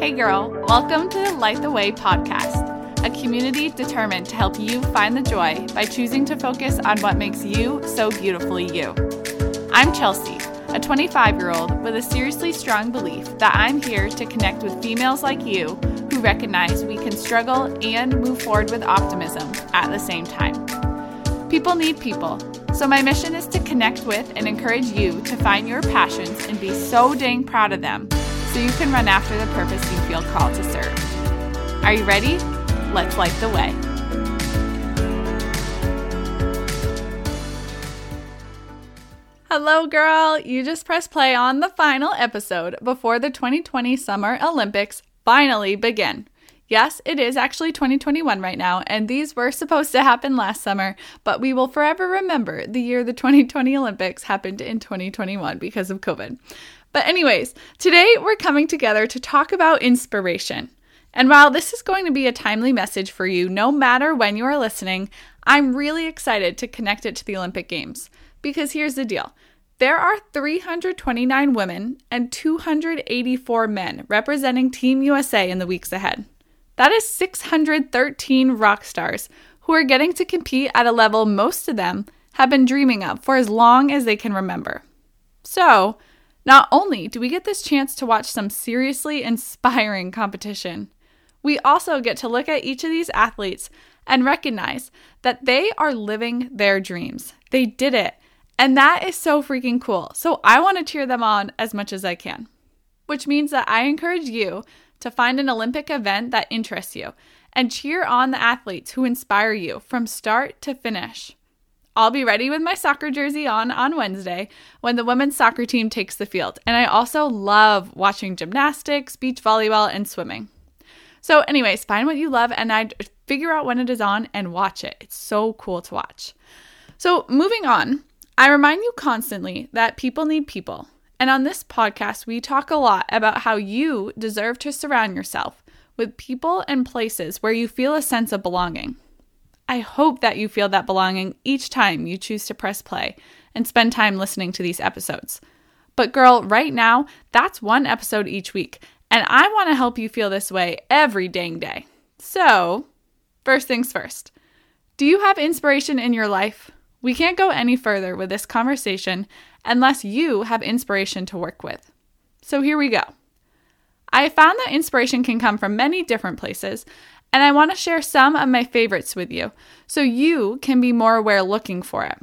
Hey, girl, welcome to the Light the Way podcast, a community determined to help you find the joy by choosing to focus on what makes you so beautifully you. I'm Chelsea, a 25 year old with a seriously strong belief that I'm here to connect with females like you who recognize we can struggle and move forward with optimism at the same time. People need people, so my mission is to connect with and encourage you to find your passions and be so dang proud of them so you can run after the purpose you feel called to serve. Are you ready? Let's light the way. Hello, girl. You just pressed play on the final episode before the 2020 Summer Olympics finally begin. Yes, it is actually 2021 right now, and these were supposed to happen last summer, but we will forever remember the year the 2020 Olympics happened in 2021 because of COVID. But, anyways, today we're coming together to talk about inspiration. And while this is going to be a timely message for you, no matter when you are listening, I'm really excited to connect it to the Olympic Games. Because here's the deal there are 329 women and 284 men representing Team USA in the weeks ahead. That is 613 rock stars who are getting to compete at a level most of them have been dreaming of for as long as they can remember. So, not only do we get this chance to watch some seriously inspiring competition, we also get to look at each of these athletes and recognize that they are living their dreams. They did it. And that is so freaking cool. So I want to cheer them on as much as I can, which means that I encourage you to find an Olympic event that interests you and cheer on the athletes who inspire you from start to finish. I'll be ready with my soccer jersey on on Wednesday when the women's soccer team takes the field. And I also love watching gymnastics, beach volleyball, and swimming. So, anyways, find what you love and I'd figure out when it is on and watch it. It's so cool to watch. So, moving on, I remind you constantly that people need people. And on this podcast, we talk a lot about how you deserve to surround yourself with people and places where you feel a sense of belonging. I hope that you feel that belonging each time you choose to press play and spend time listening to these episodes. But, girl, right now, that's one episode each week, and I want to help you feel this way every dang day. So, first things first do you have inspiration in your life? We can't go any further with this conversation unless you have inspiration to work with. So, here we go. I found that inspiration can come from many different places, and I want to share some of my favorites with you so you can be more aware looking for it.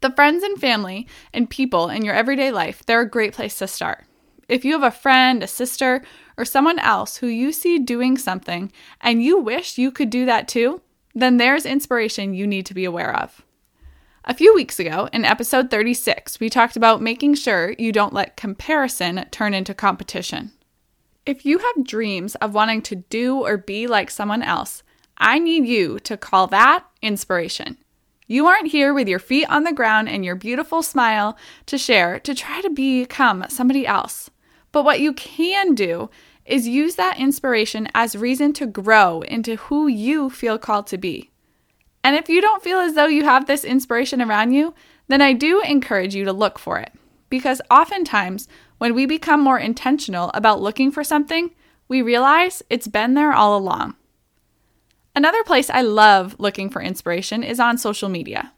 The friends and family and people in your everyday life, they're a great place to start. If you have a friend, a sister, or someone else who you see doing something and you wish you could do that too, then there's inspiration you need to be aware of. A few weeks ago, in episode 36, we talked about making sure you don't let comparison turn into competition. If you have dreams of wanting to do or be like someone else, I need you to call that inspiration. You aren't here with your feet on the ground and your beautiful smile to share to try to become somebody else. But what you can do is use that inspiration as reason to grow into who you feel called to be. And if you don't feel as though you have this inspiration around you, then I do encourage you to look for it. Because oftentimes, when we become more intentional about looking for something, we realize it's been there all along. Another place I love looking for inspiration is on social media.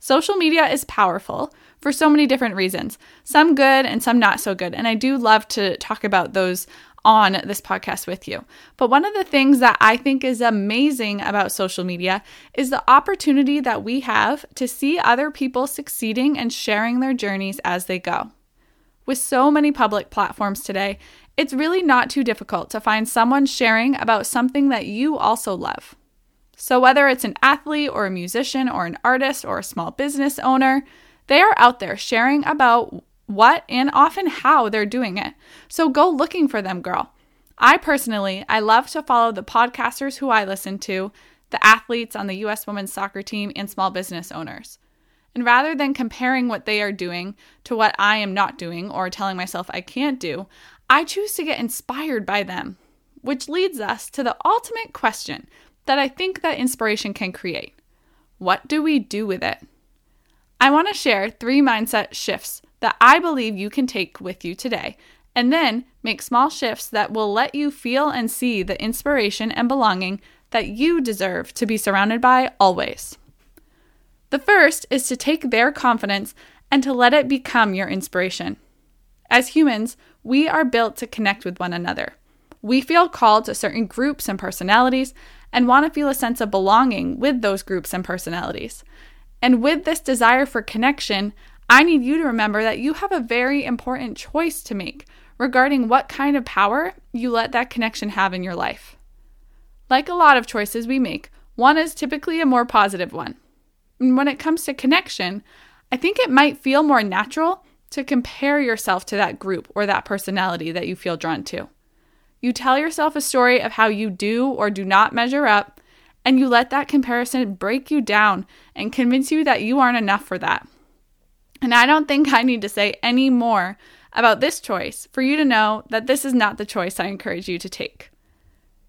Social media is powerful for so many different reasons, some good and some not so good. And I do love to talk about those on this podcast with you. But one of the things that I think is amazing about social media is the opportunity that we have to see other people succeeding and sharing their journeys as they go. With so many public platforms today, it's really not too difficult to find someone sharing about something that you also love. So, whether it's an athlete or a musician or an artist or a small business owner, they are out there sharing about what and often how they're doing it. So, go looking for them, girl. I personally, I love to follow the podcasters who I listen to, the athletes on the US women's soccer team, and small business owners. And rather than comparing what they are doing to what I am not doing or telling myself I can't do, I choose to get inspired by them, which leads us to the ultimate question that I think that inspiration can create. What do we do with it? I want to share three mindset shifts that I believe you can take with you today And then make small shifts that will let you feel and see the inspiration and belonging that you deserve to be surrounded by always. The first is to take their confidence and to let it become your inspiration. As humans, we are built to connect with one another. We feel called to certain groups and personalities and want to feel a sense of belonging with those groups and personalities. And with this desire for connection, I need you to remember that you have a very important choice to make regarding what kind of power you let that connection have in your life. Like a lot of choices we make, one is typically a more positive one. When it comes to connection, I think it might feel more natural to compare yourself to that group or that personality that you feel drawn to. You tell yourself a story of how you do or do not measure up, and you let that comparison break you down and convince you that you aren't enough for that. And I don't think I need to say any more about this choice for you to know that this is not the choice I encourage you to take.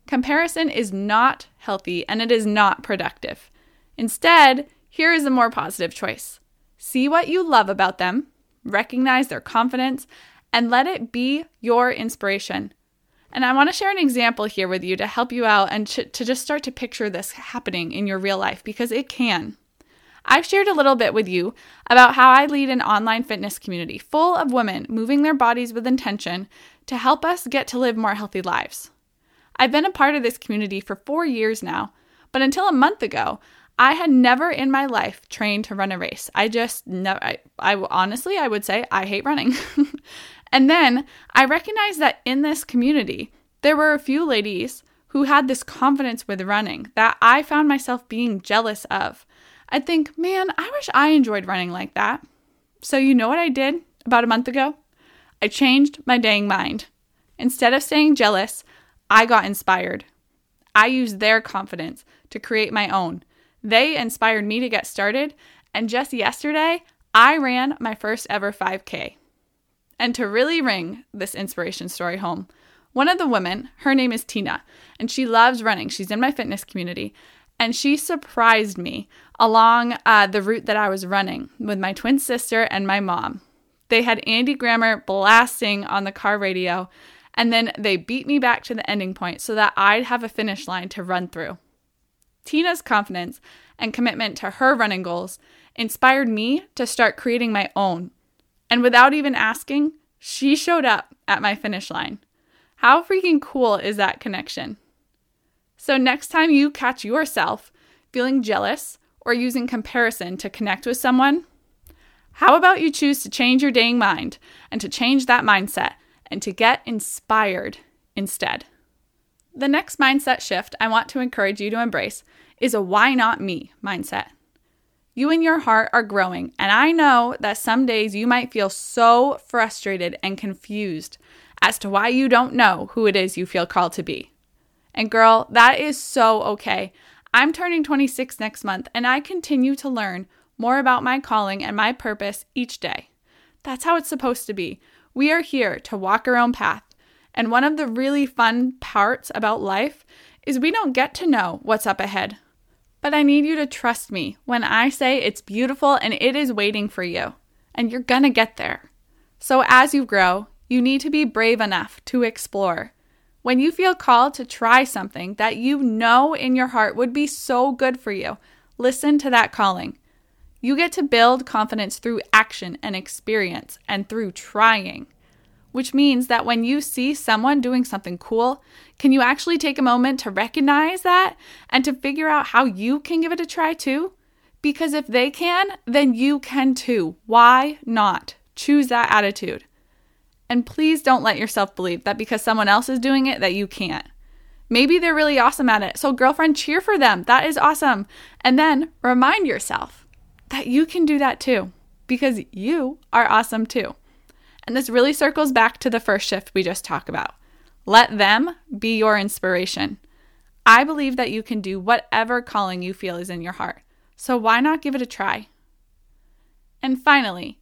Comparison is not healthy and it is not productive. Instead, here is a more positive choice see what you love about them, recognize their confidence, and let it be your inspiration. And I want to share an example here with you to help you out and to, to just start to picture this happening in your real life because it can. I've shared a little bit with you about how I lead an online fitness community full of women moving their bodies with intention to help us get to live more healthy lives. I've been a part of this community for four years now, but until a month ago, I had never in my life trained to run a race. I just never, I, I honestly, I would say I hate running. and then I recognized that in this community, there were a few ladies who had this confidence with running that I found myself being jealous of. I'd think, man, I wish I enjoyed running like that. So, you know what I did about a month ago? I changed my dang mind. Instead of staying jealous, I got inspired. I used their confidence to create my own. They inspired me to get started, and just yesterday, I ran my first ever 5K. And to really ring this inspiration story home, one of the women, her name is Tina, and she loves running. She's in my fitness community, and she surprised me along uh, the route that I was running with my twin sister and my mom. They had Andy Grammer blasting on the car radio, and then they beat me back to the ending point so that I'd have a finish line to run through. Tina's confidence and commitment to her running goals inspired me to start creating my own. And without even asking, she showed up at my finish line. How freaking cool is that connection? So, next time you catch yourself feeling jealous or using comparison to connect with someone, how about you choose to change your dang mind and to change that mindset and to get inspired instead? The next mindset shift I want to encourage you to embrace is a why not me mindset. You and your heart are growing, and I know that some days you might feel so frustrated and confused as to why you don't know who it is you feel called to be. And girl, that is so okay. I'm turning 26 next month and I continue to learn more about my calling and my purpose each day. That's how it's supposed to be. We are here to walk our own path. And one of the really fun parts about life is we don't get to know what's up ahead. But I need you to trust me when I say it's beautiful and it is waiting for you, and you're gonna get there. So as you grow, you need to be brave enough to explore when you feel called to try something that you know in your heart would be so good for you, listen to that calling. You get to build confidence through action and experience and through trying, which means that when you see someone doing something cool, can you actually take a moment to recognize that and to figure out how you can give it a try too? Because if they can, then you can too. Why not? Choose that attitude. And please don't let yourself believe that because someone else is doing it that you can't. Maybe they're really awesome at it. So, girlfriend, cheer for them. That is awesome. And then remind yourself that you can do that too because you are awesome too. And this really circles back to the first shift we just talked about. Let them be your inspiration. I believe that you can do whatever calling you feel is in your heart. So, why not give it a try? And finally,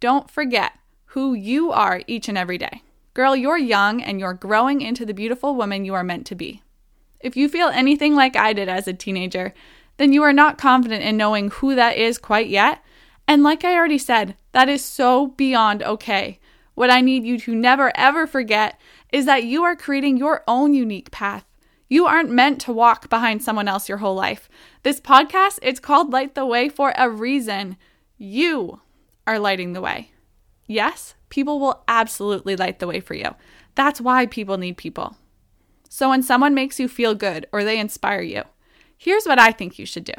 don't forget who you are each and every day. Girl, you're young and you're growing into the beautiful woman you are meant to be. If you feel anything like I did as a teenager, then you are not confident in knowing who that is quite yet. And like I already said, that is so beyond okay. What I need you to never ever forget is that you are creating your own unique path. You aren't meant to walk behind someone else your whole life. This podcast, it's called Light the Way for a reason. You are lighting the way. Yes, people will absolutely light the way for you. That's why people need people. So when someone makes you feel good or they inspire you, here's what I think you should do.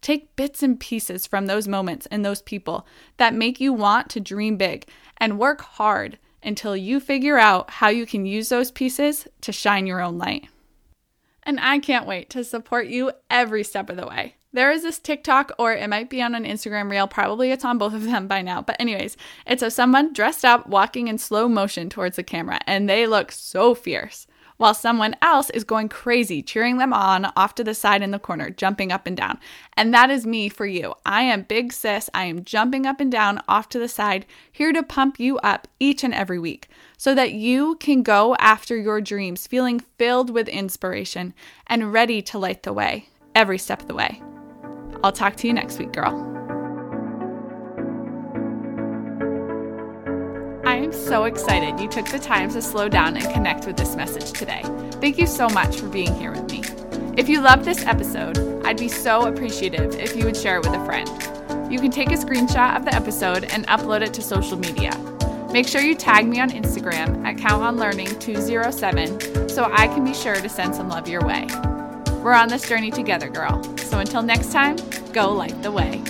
Take bits and pieces from those moments and those people that make you want to dream big and work hard until you figure out how you can use those pieces to shine your own light. And I can't wait to support you every step of the way. There is this TikTok, or it might be on an Instagram reel. Probably it's on both of them by now. But, anyways, it's of someone dressed up walking in slow motion towards the camera, and they look so fierce while someone else is going crazy, cheering them on off to the side in the corner, jumping up and down. And that is me for you. I am big sis. I am jumping up and down off to the side, here to pump you up each and every week so that you can go after your dreams feeling filled with inspiration and ready to light the way every step of the way. I'll talk to you next week, girl. I am so excited you took the time to slow down and connect with this message today. Thank you so much for being here with me. If you loved this episode, I'd be so appreciative if you would share it with a friend. You can take a screenshot of the episode and upload it to social media. Make sure you tag me on Instagram at CountOnLearning207 so I can be sure to send some love your way. We're on this journey together, girl. So until next time, go light the way.